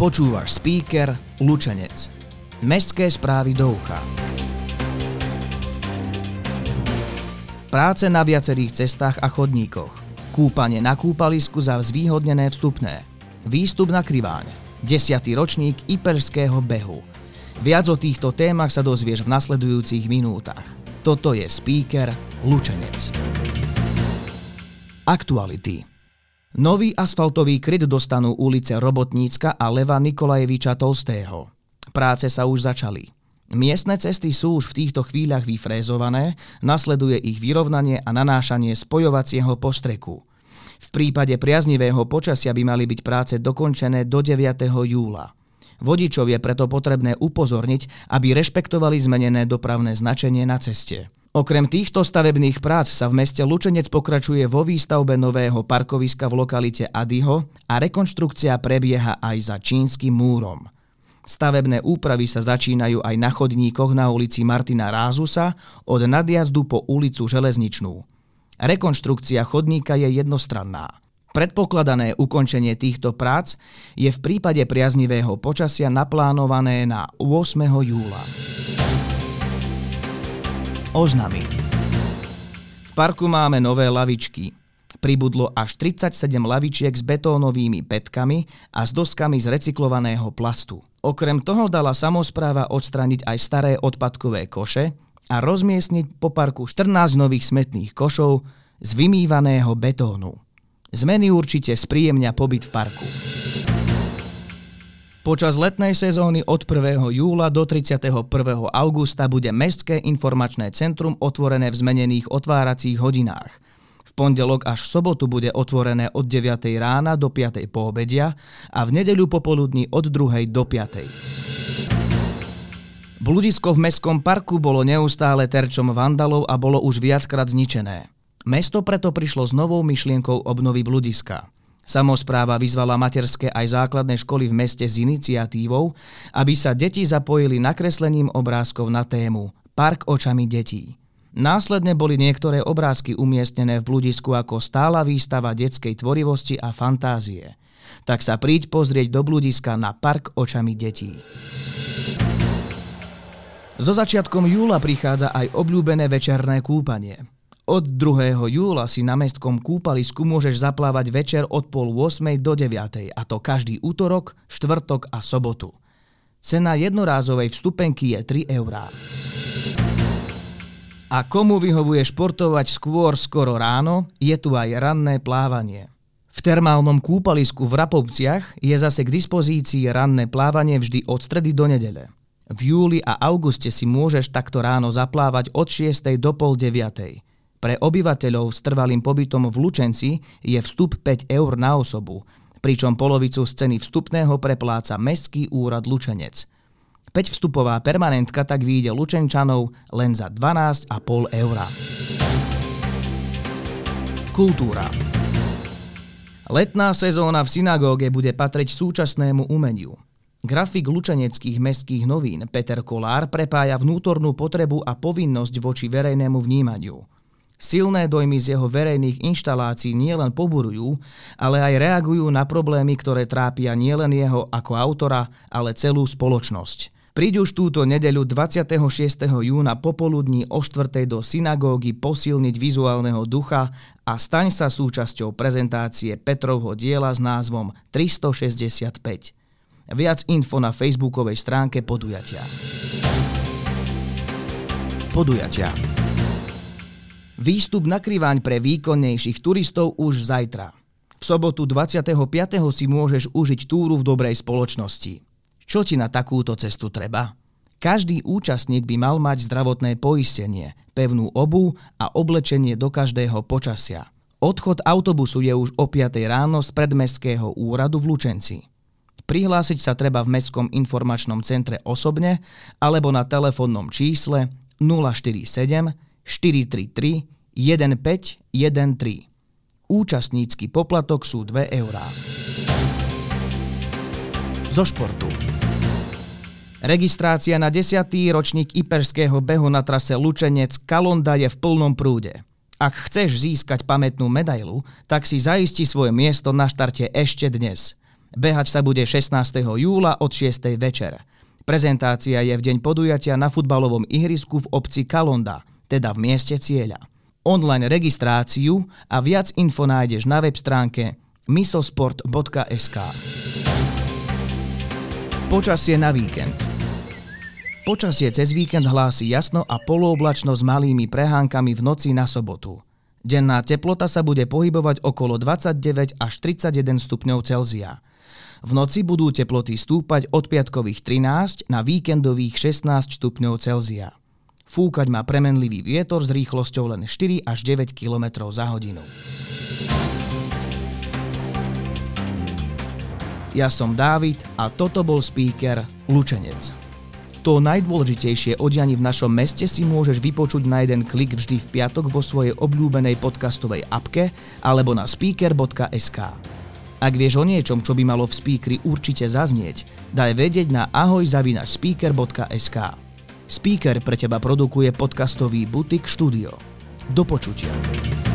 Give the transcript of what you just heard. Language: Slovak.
Počúvaš speaker Lučenec. Mestské správy do ucha. Práce na viacerých cestách a chodníkoch. Kúpanie na kúpalisku za zvýhodnené vstupné. Výstup na kriváň. Desiatý ročník Iperského behu. Viac o týchto témach sa dozvieš v nasledujúcich minútach. Toto je speaker Lučenec. Aktuality. Nový asfaltový kryt dostanú ulice Robotnícka a Leva Nikolajeviča Tolstého. Práce sa už začali. Miestne cesty sú už v týchto chvíľach vyfrézované, nasleduje ich vyrovnanie a nanášanie spojovacieho postreku. V prípade priaznivého počasia by mali byť práce dokončené do 9. júla. Vodičov je preto potrebné upozorniť, aby rešpektovali zmenené dopravné značenie na ceste. Okrem týchto stavebných prác sa v meste Lučenec pokračuje vo výstavbe nového parkoviska v lokalite Adyho a rekonštrukcia prebieha aj za čínskym múrom. Stavebné úpravy sa začínajú aj na chodníkoch na ulici Martina Rázusa od nadjazdu po ulicu Železničnú. Rekonštrukcia chodníka je jednostranná. Predpokladané ukončenie týchto prác je v prípade priaznivého počasia naplánované na 8. júla. Oznamy. V parku máme nové lavičky. Pribudlo až 37 lavičiek s betónovými petkami a s doskami z recyklovaného plastu. Okrem toho dala samozpráva odstraniť aj staré odpadkové koše a rozmiestniť po parku 14 nových smetných košov z vymývaného betónu. Zmeny určite spríjemňa pobyt v parku. Počas letnej sezóny od 1. júla do 31. augusta bude Mestské informačné centrum otvorené v zmenených otváracích hodinách. V pondelok až sobotu bude otvorené od 9. rána do 5. poobedia a v nedeľu popoludní od 2. do 5. Bludisko v Mestskom parku bolo neustále terčom vandalov a bolo už viackrát zničené. Mesto preto prišlo s novou myšlienkou obnovy bludiska. Samozpráva vyzvala materské aj základné školy v meste s iniciatívou, aby sa deti zapojili nakreslením obrázkov na tému Park očami detí. Následne boli niektoré obrázky umiestnené v bludisku ako stála výstava detskej tvorivosti a fantázie. Tak sa príď pozrieť do bludiska na Park očami detí. So začiatkom júla prichádza aj obľúbené večerné kúpanie. Od 2. júla si na mestskom kúpalisku môžeš zaplávať večer od pol 8. do 9. a to každý útorok, štvrtok a sobotu. Cena jednorázovej vstupenky je 3 eurá. A komu vyhovuje športovať skôr skoro ráno, je tu aj ranné plávanie. V termálnom kúpalisku v Rapovciach je zase k dispozícii ranné plávanie vždy od stredy do nedele. V júli a auguste si môžeš takto ráno zaplávať od 6. do pol 9. Pre obyvateľov s trvalým pobytom v Lučenci je vstup 5 eur na osobu, pričom polovicu z ceny vstupného prepláca Mestský úrad Lučenec. 5 vstupová permanentka tak vyjde Lučenčanov len za 12,5 eur. Kultúra Letná sezóna v synagóge bude patriť súčasnému umeniu. Grafik lučeneckých mestských novín Peter Kolár prepája vnútornú potrebu a povinnosť voči verejnému vnímaniu – Silné dojmy z jeho verejných inštalácií nielen poburujú, ale aj reagujú na problémy, ktoré trápia nielen jeho ako autora, ale celú spoločnosť. Príď už túto nedeľu 26. júna popoludní o 4. do synagógy posilniť vizuálneho ducha a staň sa súčasťou prezentácie Petrovho diela s názvom 365. Viac info na facebookovej stránke podujatia. Podujatia. Výstup na Kriváň pre výkonnejších turistov už zajtra. V sobotu 25. si môžeš užiť túru v dobrej spoločnosti. Čo ti na takúto cestu treba? Každý účastník by mal mať zdravotné poistenie, pevnú obu a oblečenie do každého počasia. Odchod autobusu je už o 5 ráno z predmestského úradu v Lučenci. Prihlásiť sa treba v Mestskom informačnom centre osobne alebo na telefónnom čísle 047 433 1513. Účastnícky poplatok sú 2 eurá. Zo športu. Registrácia na 10. ročník Iperského behu na trase Lučenec Kalonda je v plnom prúde. Ak chceš získať pamätnú medailu, tak si zaisti svoje miesto na štarte ešte dnes. Behať sa bude 16. júla od 6. večer. Prezentácia je v deň podujatia na futbalovom ihrisku v obci Kalonda, teda v mieste cieľa. Online registráciu a viac info nájdeš na web stránke misosport.sk Počasie na víkend Počasie cez víkend hlási jasno a polooblačno s malými prehánkami v noci na sobotu. Denná teplota sa bude pohybovať okolo 29 až 31 stupňov Celzia. V noci budú teploty stúpať od piatkových 13 na víkendových 16 stupňov Celzia. Fúkať má premenlivý vietor s rýchlosťou len 4 až 9 km za hodinu. Ja som Dávid a toto bol speaker Lučenec. To najdôležitejšie odianie v našom meste si môžeš vypočuť na jeden klik vždy v piatok vo svojej obľúbenej podcastovej apke alebo na speaker.sk. Ak vieš o niečom, čo by malo v speakeri určite zaznieť, daj vedieť na ahojzavinačspeaker.sk. Speaker pre teba produkuje podcastový butik štúdio. Do počutia.